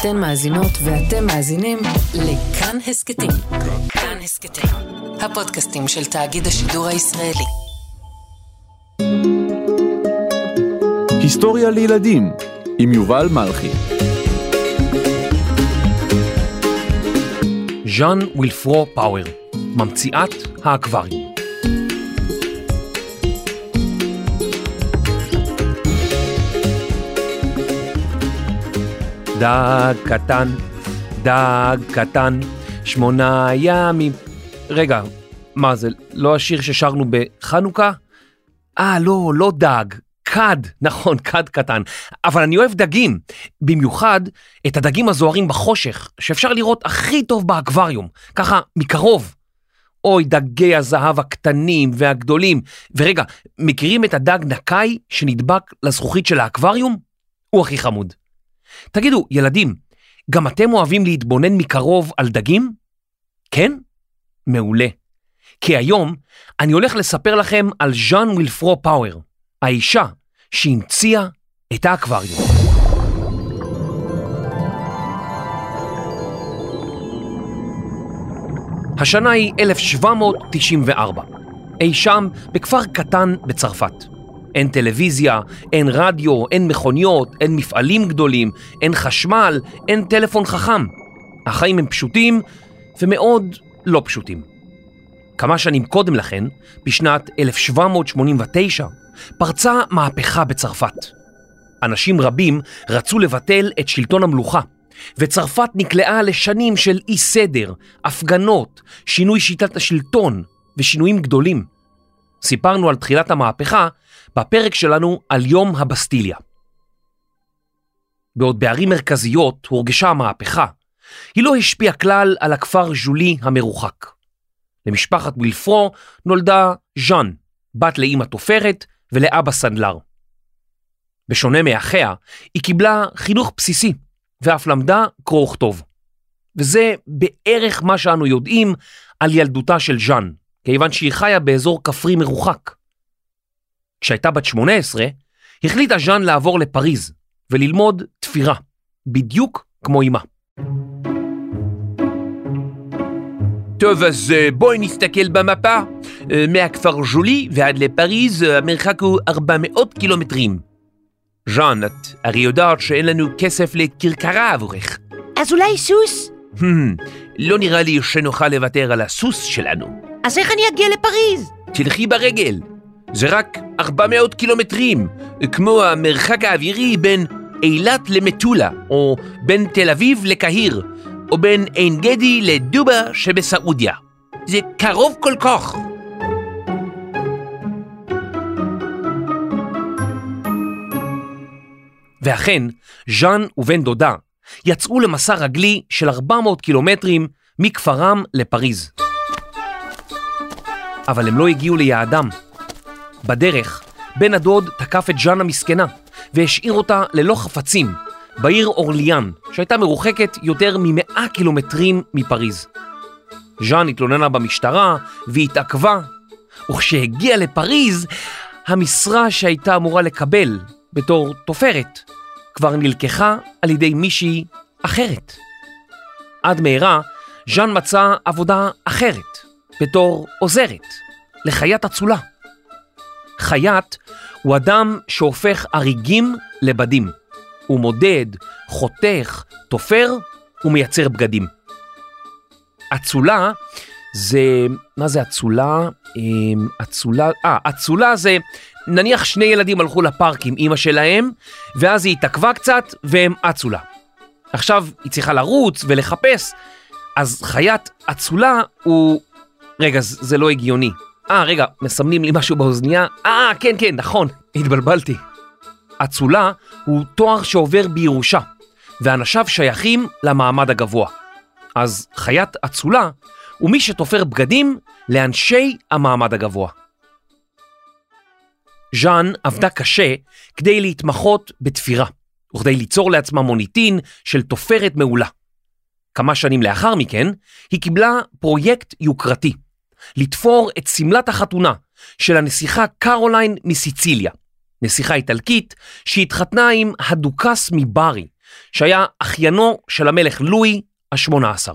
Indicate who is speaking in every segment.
Speaker 1: אתן מאזינות ואתם מאזינים לכאן הסכתים. כאן הסכתים, הפודקאסטים של תאגיד השידור הישראלי.
Speaker 2: היסטוריה לילדים עם יובל מלכי.
Speaker 3: ז'אן וילפרו פאוור, ממציאת האקווריום. דג קטן, דג קטן, שמונה ימים. רגע, מה זה, לא השיר ששרנו בחנוכה? אה, לא, לא דג, כד, נכון, כד קטן. אבל אני אוהב דגים, במיוחד את הדגים הזוהרים בחושך, שאפשר לראות הכי טוב באקווריום, ככה מקרוב. אוי, דגי הזהב הקטנים והגדולים. ורגע, מכירים את הדג נקאי שנדבק לזכוכית של האקווריום? הוא הכי חמוד. תגידו, ילדים, גם אתם אוהבים להתבונן מקרוב על דגים? כן? מעולה. כי היום אני הולך לספר לכם על ז'אן וילפרו פאוור, האישה שהמציאה את האקווריום. השנה היא 1794, אי שם בכפר קטן בצרפת. אין טלוויזיה, אין רדיו, אין מכוניות, אין מפעלים גדולים, אין חשמל, אין טלפון חכם. החיים הם פשוטים ומאוד לא פשוטים. כמה שנים קודם לכן, בשנת 1789, פרצה מהפכה בצרפת. אנשים רבים רצו לבטל את שלטון המלוכה, וצרפת נקלעה לשנים של אי סדר, הפגנות, שינוי שיטת השלטון ושינויים גדולים. סיפרנו על תחילת המהפכה בפרק שלנו על יום הבסטיליה. בעוד בערים מרכזיות הורגשה המהפכה, היא לא השפיעה כלל על הכפר ז'ולי המרוחק. למשפחת וילפרו נולדה ז'אן, בת לאימא תופרת ולאבא סנדלר. בשונה מאחיה, היא קיבלה חינוך בסיסי, ואף למדה קרוא וכתוב. וזה בערך מה שאנו יודעים על ילדותה של ז'אן, כיוון שהיא חיה באזור כפרי מרוחק. כשהייתה בת 18, החליטה ז'אן לעבור לפריז וללמוד תפירה, בדיוק כמו אמה. טוב, אז בואי נסתכל במפה. מהכפר ז'ולי ועד לפריז המרחק הוא 400 קילומטרים. ז'אן, את הרי יודעת שאין לנו כסף לכרכרה עבורך.
Speaker 4: אז אולי סוס?
Speaker 3: לא נראה לי שנוכל לוותר על הסוס שלנו.
Speaker 4: אז איך אני אגיע לפריז?
Speaker 3: תלכי ברגל. זה רק 400 קילומטרים, כמו המרחק האווירי בין אילת למטולה, או בין תל אביב לקהיר, או בין עין גדי לדובה שבסעודיה. זה קרוב כל כך. ואכן, ז'אן ובן דודה יצאו למסע רגלי של 400 קילומטרים מכפרם לפריז. אבל הם לא הגיעו ליעדם. בדרך, בן הדוד תקף את ז'אן המסכנה והשאיר אותה ללא חפצים בעיר אורליאן, שהייתה מרוחקת יותר ממאה קילומטרים מפריז. ז'אן התלוננה במשטרה והתעכבה, וכשהגיעה לפריז, המשרה שהייתה אמורה לקבל בתור תופרת כבר נלקחה על ידי מישהי אחרת. עד מהרה, ז'אן מצא עבודה אחרת, בתור עוזרת, לחיית אצולה. חייט הוא אדם שהופך אריגים לבדים. הוא מודד, חותך, תופר ומייצר בגדים. אצולה זה, מה זה אצולה? אצולה, אה, אצולה זה, נניח שני ילדים הלכו לפארק עם אימא שלהם, ואז היא התעכבה קצת והם אצו לה. עכשיו היא צריכה לרוץ ולחפש, אז חיית אצולה הוא... רגע, זה לא הגיוני. אה, רגע, מסמנים לי משהו באוזנייה? אה, כן, כן, נכון, התבלבלתי. אצולה הוא תואר שעובר בירושה, ואנשיו שייכים למעמד הגבוה. אז חיית אצולה הוא מי שתופר בגדים לאנשי המעמד הגבוה. ז'אן עבדה קשה כדי להתמחות בתפירה, וכדי ליצור לעצמה מוניטין של תופרת מעולה. כמה שנים לאחר מכן, היא קיבלה פרויקט יוקרתי, לתפור את סמלת החתונה של הנסיכה קרוליין מסיציליה, נסיכה איטלקית שהתחתנה עם הדוכס מברי, שהיה אחיינו של המלך לואי ה-18.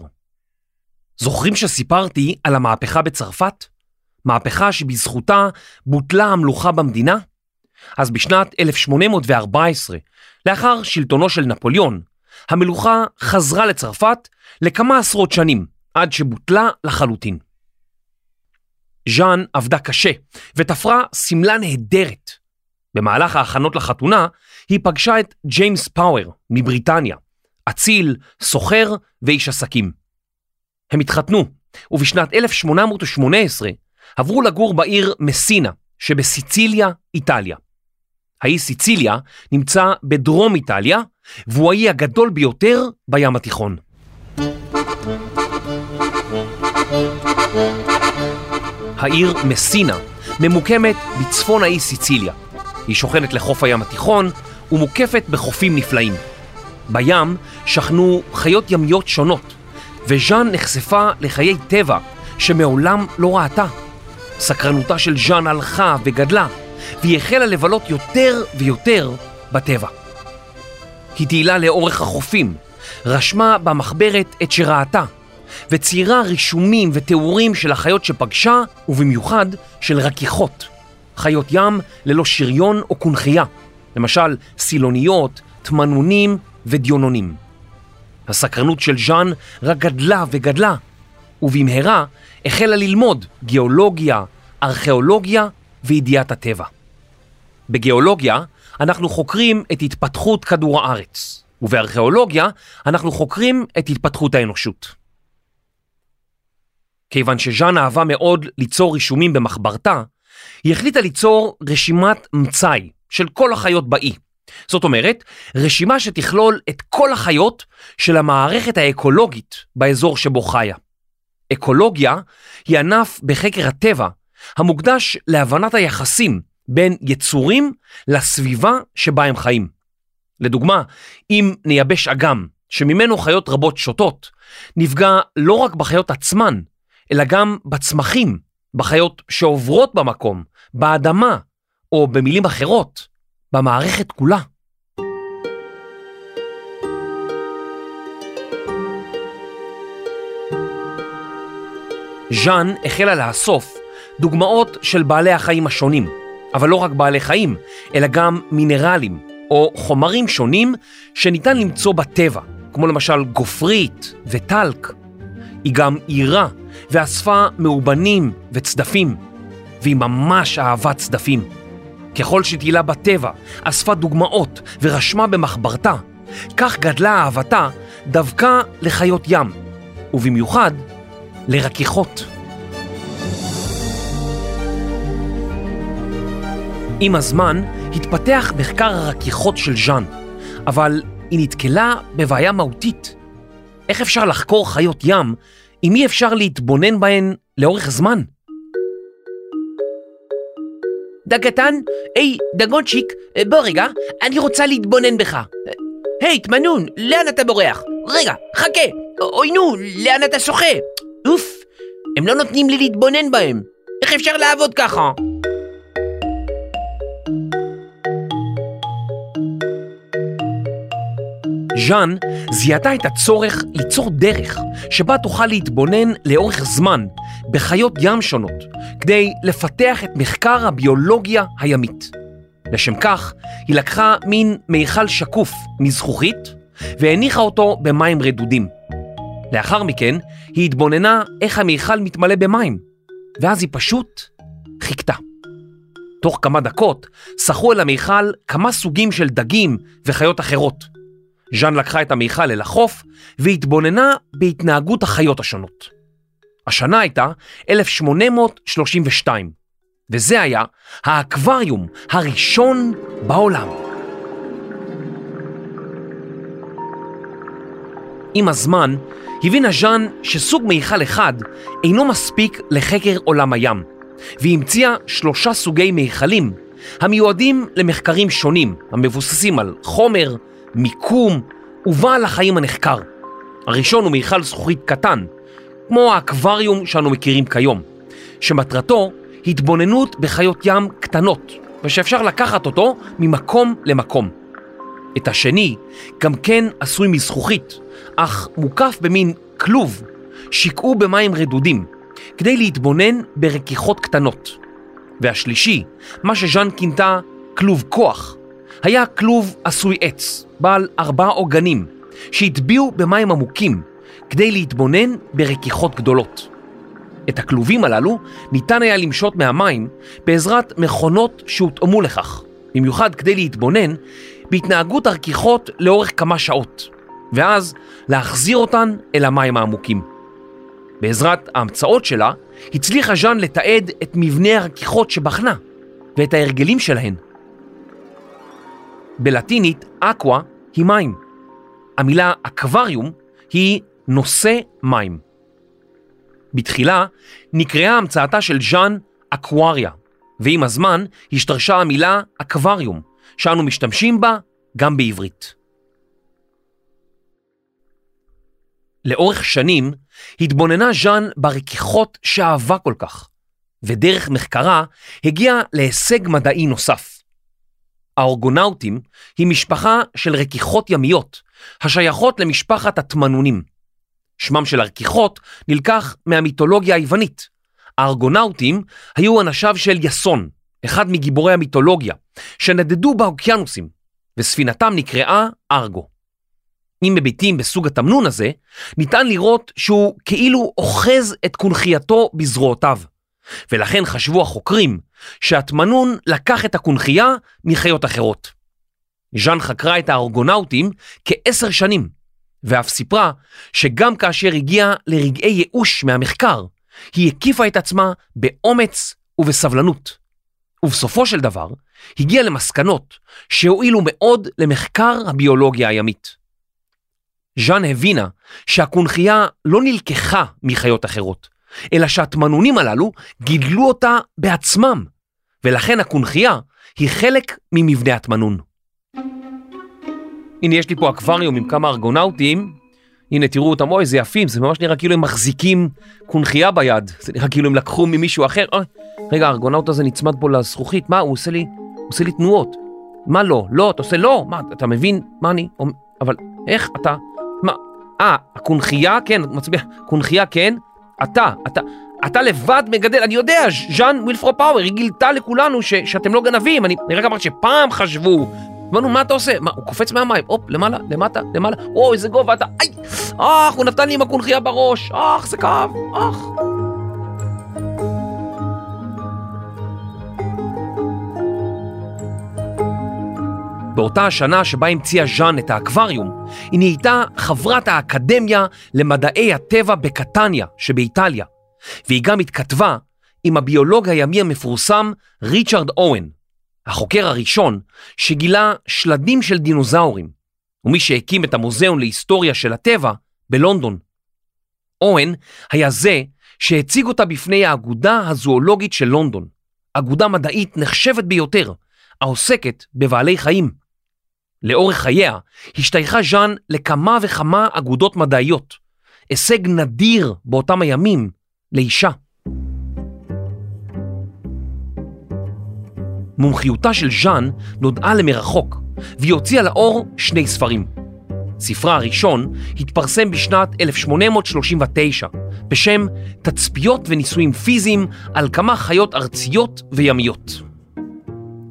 Speaker 3: זוכרים שסיפרתי על המהפכה בצרפת? מהפכה שבזכותה בוטלה המלוכה במדינה? אז בשנת 1814, לאחר שלטונו של נפוליאון, המלוכה חזרה לצרפת לכמה עשרות שנים, עד שבוטלה לחלוטין. ז'אן עבדה קשה ותפרה שמלה נהדרת. במהלך ההכנות לחתונה, היא פגשה את ג'יימס פאוור מבריטניה, אציל, סוחר ואיש עסקים. הם התחתנו, ובשנת 1818 עברו לגור בעיר מסינה שבסיציליה, איטליה. האי סיציליה נמצא בדרום איטליה, והוא האי הגדול ביותר בים התיכון. העיר מסינה ממוקמת בצפון האי סיציליה. היא שוכנת לחוף הים התיכון ומוקפת בחופים נפלאים. בים שכנו חיות ימיות שונות, וז'אן נחשפה לחיי טבע שמעולם לא ראתה. סקרנותה של ז'אן הלכה וגדלה, והיא החלה לבלות יותר ויותר בטבע. היא טיילה לאורך החופים, רשמה במחברת את שראתה, וציירה רישומים ותיאורים של החיות שפגשה, ובמיוחד של רכיכות, חיות ים ללא שריון או קונכייה, למשל סילוניות, תמנונים ודיונונים. הסקרנות של ז'אן רק גדלה וגדלה, ובמהרה החלה ללמוד גיאולוגיה, ארכיאולוגיה וידיעת הטבע. בגיאולוגיה אנחנו חוקרים את התפתחות כדור הארץ, ובארכיאולוגיה אנחנו חוקרים את התפתחות האנושות. כיוון שז'אן אהבה מאוד ליצור רישומים במחברתה, היא החליטה ליצור רשימת מצאי של כל החיות באי. זאת אומרת, רשימה שתכלול את כל החיות של המערכת האקולוגית באזור שבו חיה. אקולוגיה היא ענף בחקר הטבע המוקדש להבנת היחסים בין יצורים לסביבה שבה הם חיים. לדוגמה, אם נייבש אגם שממנו חיות רבות שותות, נפגע לא רק בחיות עצמן, אלא גם בצמחים, בחיות שעוברות במקום, באדמה, או במילים אחרות, במערכת כולה. ז'אן החלה לאסוף דוגמאות של בעלי החיים השונים, אבל לא רק בעלי חיים, אלא גם מינרלים או חומרים שונים שניתן למצוא בטבע, כמו למשל גופרית וטלק. היא גם עירה ואספה מאובנים וצדפים, והיא ממש אהבה צדפים. ככל שטיילה בטבע, אספה דוגמאות ורשמה במחברתה, כך גדלה אהבתה דווקא לחיות ים, ובמיוחד לרכיכות. עם הזמן התפתח מחקר הרכיכות של ז'אן, אבל היא נתקלה בבעיה מהותית. איך אפשר לחקור חיות ים אם אי אפשר להתבונן בהן לאורך זמן?
Speaker 4: דגתן, היי, דגונצ'יק, בוא רגע, אני רוצה להתבונן בך. היי, תמנון, לאן אתה בורח? רגע, חכה! אוי נו, לאן אתה שוחה? אוף, הם לא נותנים לי להתבונן בהם. איך אפשר לעבוד ככה?
Speaker 3: ז'אן זיהתה את הצורך ליצור דרך שבה תוכל להתבונן לאורך זמן בחיות ים שונות כדי לפתח את מחקר הביולוגיה הימית. לשם כך היא לקחה מין מיכל שקוף מזכוכית והניחה אותו במים רדודים. לאחר מכן היא התבוננה איך המיכל מתמלא במים, ואז היא פשוט חיכתה. תוך כמה דקות שחו אל המיכל כמה סוגים של דגים וחיות אחרות. ז'אן לקחה את המיכל אל החוף והתבוננה בהתנהגות החיות השונות. השנה הייתה 1832, וזה היה האקווריום הראשון בעולם. עם הזמן הבינה ז'אן שסוג מיכל אחד אינו מספיק לחקר עולם הים, והיא המציאה שלושה סוגי מיכלים המיועדים למחקרים שונים המבוססים על חומר, מיקום ובעל החיים הנחקר. הראשון הוא מיכל זכוכית קטן, כמו האקווריום שאנו מכירים כיום, שמטרתו התבוננות בחיות ים קטנות, ושאפשר לקחת אותו ממקום למקום. את השני, גם כן עשוי מזכוכית, אך מוקף במין כלוב, שיקעו במים רדודים, כדי להתבונן ברכיחות קטנות. והשלישי, מה שז'אן כינתה כלוב כוח, היה כלוב עשוי עץ, בעל ארבעה עוגנים, שהטביעו במים עמוקים כדי להתבונן ברכיחות גדולות. את הכלובים הללו ניתן היה למשות מהמים בעזרת מכונות שהותאמו לכך, במיוחד כדי להתבונן בהתנהגות הרכיחות לאורך כמה שעות, ואז להחזיר אותן אל המים העמוקים. בעזרת ההמצאות שלה, הצליחה ז'אן לתעד את מבנה הרכיחות שבחנה ואת ההרגלים שלהן. בלטינית, אקווה היא מים. המילה אקווריום היא נושא מים. בתחילה נקראה המצאתה של ז'אן אקוואריה, ועם הזמן השתרשה המילה אקווריום, שאנו משתמשים בה גם בעברית. לאורך שנים התבוננה ז'אן ברכיחות שאהבה כל כך, ודרך מחקרה הגיעה להישג מדעי נוסף. האורגונאוטים היא משפחה של רכיחות ימיות, השייכות למשפחת התמנונים. שמם של הרכיחות נלקח מהמיתולוגיה היוונית. הארגונאוטים היו אנשיו של יסון, אחד מגיבורי המיתולוגיה, שנדדו באוקיינוסים, וספינתם נקראה ארגו. אם מביטים בסוג התמנון הזה, ניתן לראות שהוא כאילו אוחז את קונכייתו בזרועותיו, ולכן חשבו החוקרים שהתמנון לקח את הקונכייה מחיות אחרות. ז'אן חקרה את הארגונאוטים כעשר שנים, ואף סיפרה שגם כאשר הגיעה לרגעי ייאוש מהמחקר, היא הקיפה את עצמה באומץ ובסבלנות. ובסופו של דבר, הגיעה למסקנות שהועילו מאוד למחקר הביולוגיה הימית. ז'אן הבינה שהקונכייה לא נלקחה מחיות אחרות, אלא שהתמנונים הללו גידלו אותה בעצמם, ולכן הקונכייה היא חלק ממבנה התמנון. הנה יש לי פה אקווריום עם כמה ארגונאוטים, הנה תראו אותם, אוי זה יפים, זה ממש נראה כאילו הם מחזיקים קונכייה ביד, זה נראה כאילו הם לקחו ממישהו אחר, אוי, רגע הארגונאוט הזה נצמד פה לזכוכית, מה הוא עושה לי, הוא עושה לי תנועות, מה לא, לא, אתה עושה לא, מה, אתה מבין מה אני, אבל איך אתה, מה, אה, הקונכייה, כן, מצביע, קונכייה, כן, אתה, אתה, אתה לבד מגדל, אני יודע, ז'אן ווילפרו פאוור, היא גילתה לכולנו ש, שאתם לא גנבים, אני, אני רק אמרתי שפעם חשבו. אמרנו, מה אתה עושה? מה, הוא קופץ מהמים, הופ, למעלה, למטה, למעלה, או, איזה גובה אתה, איי, אך, הוא נתן לי עם הקונכייה בראש, אך, זה כאב, אך. באותה השנה שבה המציאה ז'אן את האקווריום, היא נהייתה חברת האקדמיה למדעי הטבע בקטניה שבאיטליה, והיא גם התכתבה עם הביולוג הימי המפורסם ריצ'רד אוהן, החוקר הראשון שגילה שלדים של דינוזאורים, ומי שהקים את המוזיאון להיסטוריה של הטבע בלונדון. אוהן היה זה שהציג אותה בפני האגודה הזואולוגית של לונדון, אגודה מדעית נחשבת ביותר, העוסקת בבעלי חיים. לאורך חייה השתייכה ז'אן לכמה וכמה אגודות מדעיות, הישג נדיר באותם הימים לאישה. מומחיותה של ז'אן נודעה למרחוק, והיא הוציאה לאור שני ספרים. ספרה הראשון התפרסם בשנת 1839 בשם תצפיות וניסויים פיזיים על כמה חיות ארציות וימיות.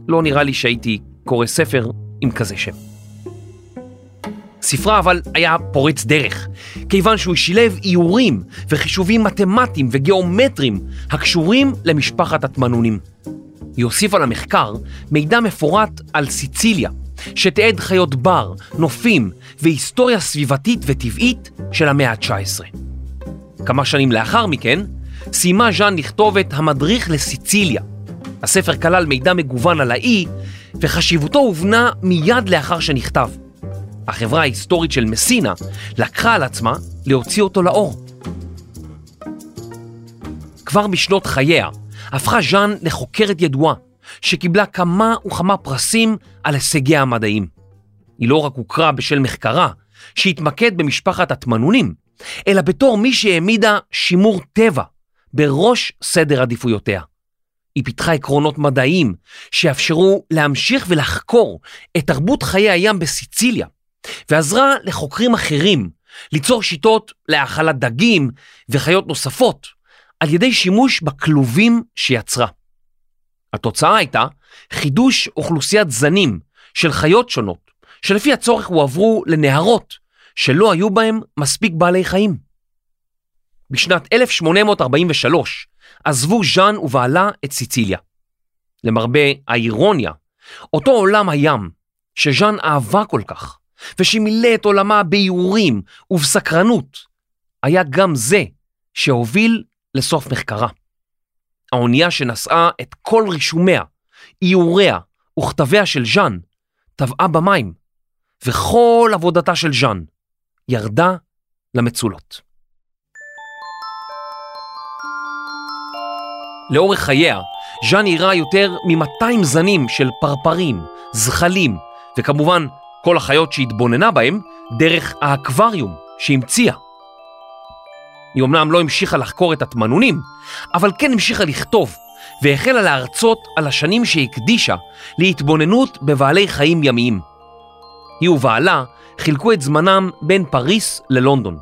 Speaker 3: לא נראה לי שהייתי קורא ספר עם כזה שם. ספרה אבל היה פורץ דרך, כיוון שהוא שילב איורים וחישובים מתמטיים וגיאומטריים הקשורים למשפחת התמנונים. היא הוסיפה למחקר מידע מפורט על סיציליה, שתיעד חיות בר, נופים והיסטוריה סביבתית וטבעית של המאה ה-19. כמה שנים לאחר מכן, סיימה ז'אן לכתוב את המדריך לסיציליה. הספר כלל מידע מגוון על האי, וחשיבותו הובנה מיד לאחר שנכתב. החברה ההיסטורית של מסינה לקחה על עצמה להוציא אותו לאור. כבר בשנות חייה הפכה ז'אן לחוקרת ידועה, שקיבלה כמה וכמה פרסים על הישגיה המדעיים. היא לא רק הוכרה בשל מחקרה, שהתמקד במשפחת התמנונים, אלא בתור מי שהעמידה שימור טבע בראש סדר עדיפויותיה. היא פיתחה עקרונות מדעיים שיאפשרו להמשיך ולחקור את תרבות חיי הים בסיציליה, ועזרה לחוקרים אחרים ליצור שיטות להאכלת דגים וחיות נוספות על ידי שימוש בכלובים שיצרה. התוצאה הייתה חידוש אוכלוסיית זנים של חיות שונות, שלפי הצורך הועברו לנהרות שלא היו בהם מספיק בעלי חיים. בשנת 1843 עזבו ז'אן ובעלה את סיציליה. למרבה האירוניה, אותו עולם הים שז'אן אהבה כל כך, ושמילא את עולמה באיורים ובסקרנות, היה גם זה שהוביל לסוף מחקרה. האונייה שנשאה את כל רישומיה, איוריה וכתביה של ז'אן, טבעה במים, וכל עבודתה של ז'אן ירדה למצולות. לאורך חייה, ז'אן ירה יותר מ-200 זנים של פרפרים, זחלים, וכמובן כל החיות שהתבוננה בהם דרך האקווריום שהמציאה. היא אמנם לא המשיכה לחקור את התמנונים, אבל כן המשיכה לכתוב, והחלה להרצות על השנים שהקדישה להתבוננות בבעלי חיים ימיים. היא ובעלה חילקו את זמנם בין פריס ללונדון.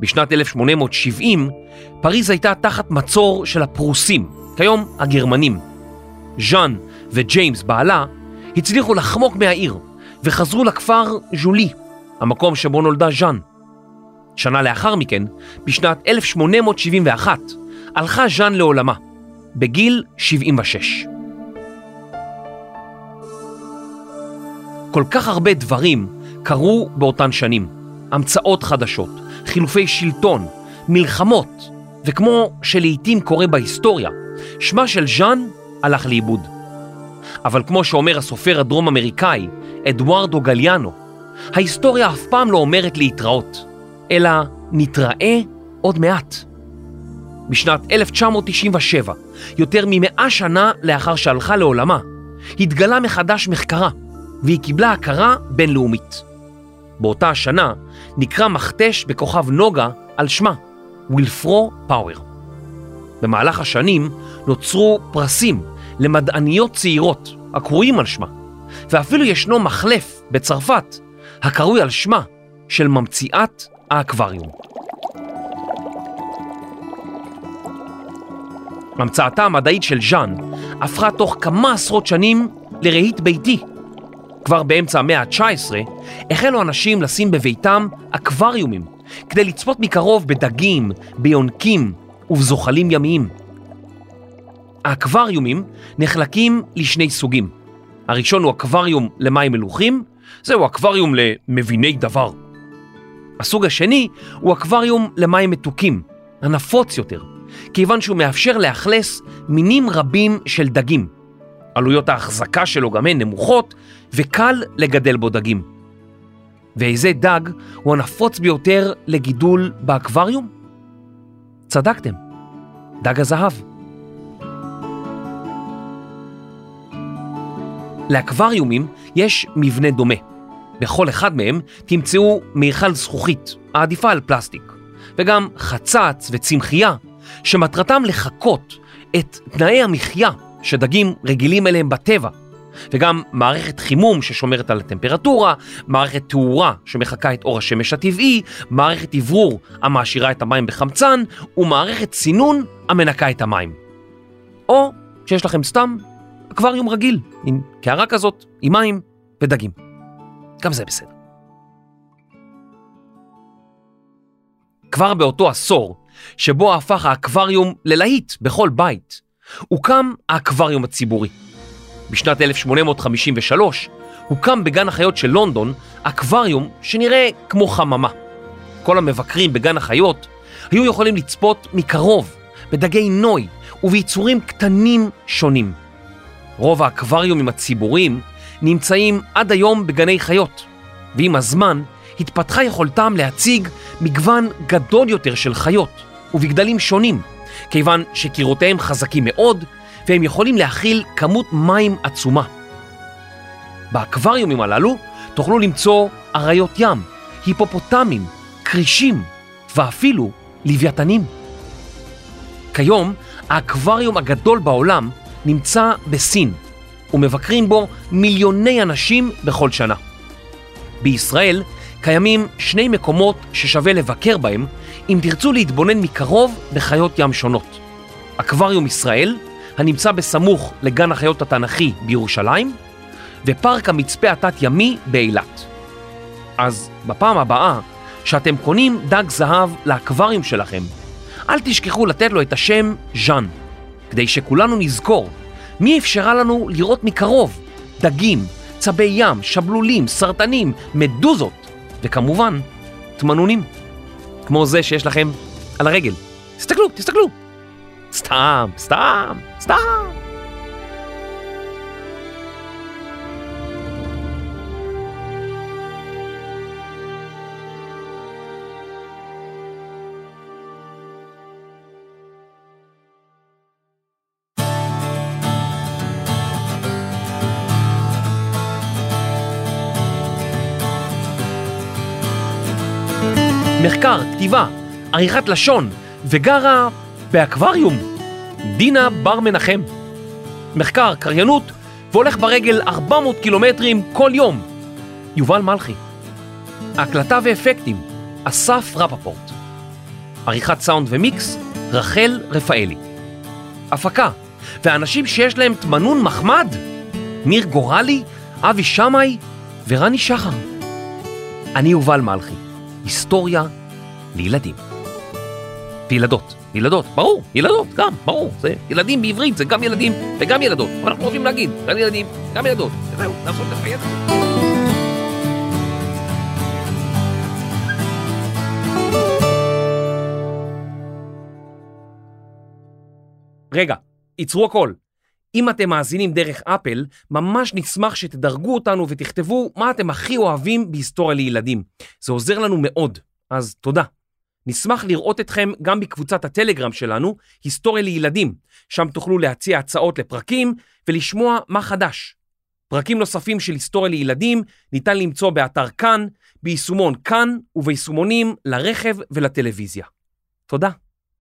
Speaker 3: בשנת 1870, פריז הייתה תחת מצור של הפרוסים, כיום הגרמנים. ז'אן וג'יימס בעלה הצליחו לחמוק מהעיר וחזרו לכפר ז'ולי, המקום שבו נולדה ז'אן. שנה לאחר מכן, בשנת 1871, הלכה ז'אן לעולמה, בגיל 76. כל כך הרבה דברים קרו באותן שנים. המצאות חדשות, חילופי שלטון, מלחמות, וכמו שלעיתים קורה בהיסטוריה, שמה של ז'אן הלך לאיבוד. אבל כמו שאומר הסופר הדרום-אמריקאי, אדוארדו גליאנו, ההיסטוריה אף פעם לא אומרת להתראות, אלא נתראה עוד מעט. בשנת 1997, יותר ממאה שנה לאחר שהלכה לעולמה, התגלה מחדש מחקרה, והיא קיבלה הכרה בינלאומית. באותה השנה נקרא מכתש בכוכב נוגה על שמה, וילפרו פאוור. במהלך השנים נוצרו פרסים למדעניות צעירות הקרויים על שמה, ואפילו ישנו מחלף בצרפת הקרוי על שמה של ממציאת האקווריום. המצאתה המדעית של ז'אן הפכה תוך כמה עשרות שנים לרהיט ביתי. כבר באמצע המאה ה-19 החלו אנשים לשים בביתם אקווריומים כדי לצפות מקרוב בדגים, ביונקים ובזוחלים ימיים. האקווריומים נחלקים לשני סוגים. הראשון הוא אקווריום למים מלוכים, זהו אקווריום למביני דבר. הסוג השני הוא אקווריום למים מתוקים, הנפוץ יותר, כיוון שהוא מאפשר לאכלס מינים רבים של דגים. עלויות ההחזקה שלו גם הן נמוכות, וקל לגדל בו דגים. ואיזה דג הוא הנפוץ ביותר לגידול באקווריום? צדקתם, דג הזהב. לאקווריומים יש מבנה דומה. בכל אחד מהם תמצאו מיכל זכוכית, העדיפה על פלסטיק, וגם חצץ וצמחייה, שמטרתם לחקות את תנאי המחיה שדגים רגילים אליהם בטבע, וגם מערכת חימום ששומרת על הטמפרטורה, מערכת תאורה שמחקה את אור השמש הטבעי, מערכת אוורור המעשירה את המים בחמצן, ומערכת סינון המנקה את המים. או שיש לכם סתם אקווריום רגיל, עם קערה כזאת, עם מים ודגים. גם זה בסדר. כבר באותו עשור, שבו הפך האקווריום ללהיט בכל בית, הוקם האקווריום הציבורי. בשנת 1853 הוקם בגן החיות של לונדון אקווריום שנראה כמו חממה. כל המבקרים בגן החיות היו יכולים לצפות מקרוב בדגי נוי וביצורים קטנים שונים. רוב האקווריומים הציבוריים נמצאים עד היום בגני חיות, ועם הזמן התפתחה יכולתם להציג מגוון גדול יותר של חיות ובגדלים שונים, כיוון שקירותיהם חזקים מאוד והם יכולים להכיל כמות מים עצומה. באקווריומים הללו תוכלו למצוא אריות ים, היפופוטמים, כרישים ואפילו לוויתנים. כיום האקווריום הגדול בעולם נמצא בסין, ומבקרים בו מיליוני אנשים בכל שנה. בישראל קיימים שני מקומות ששווה לבקר בהם אם תרצו להתבונן מקרוב בחיות ים שונות. אקווריום ישראל, הנמצא בסמוך לגן החיות התנ"כי בירושלים, ופארק המצפה התת-ימי באילת. אז בפעם הבאה שאתם קונים דג זהב לאקווריום שלכם, אל תשכחו לתת לו את השם ז'אן, כדי שכולנו נזכור מי אפשרה לנו לראות מקרוב דגים, צבי ים, שבלולים, סרטנים, מדוזות, וכמובן, תמנונים, כמו זה שיש לכם על הרגל. תסתכלו, תסתכלו. סתם, סתם, סתם. מחקר, כתיבה, עריכת לשון, וגרה באקווריום. דינה בר מנחם. מחקר, קריינות, והולך ברגל 400 קילומטרים כל יום. יובל מלכי. הקלטה ואפקטים, אסף רפפורט. עריכת סאונד ומיקס, רחל רפאלי. הפקה, ואנשים שיש להם תמנון מחמד, ניר גורלי, אבי שמאי ורני שחר. אני יובל מלכי. היסטוריה לילדים. וילדות, ילדות, ברור, ילדות, גם, ברור, זה ילדים בעברית, זה גם ילדים וגם ילדות, אבל אנחנו אוהבים להגיד, גם ילדים, גם ילדות, זהו, לעשות לחייב. רגע, עצרו הכל. אם אתם מאזינים דרך אפל, ממש נשמח שתדרגו אותנו ותכתבו מה אתם הכי אוהבים בהיסטוריה לילדים. זה עוזר לנו מאוד, אז תודה. נשמח לראות אתכם גם בקבוצת הטלגרם שלנו, היסטוריה לילדים, שם תוכלו להציע הצעות לפרקים ולשמוע מה חדש. פרקים נוספים של היסטוריה לילדים ניתן למצוא באתר כאן, ביישומון כאן וביישומונים לרכב ולטלוויזיה. תודה.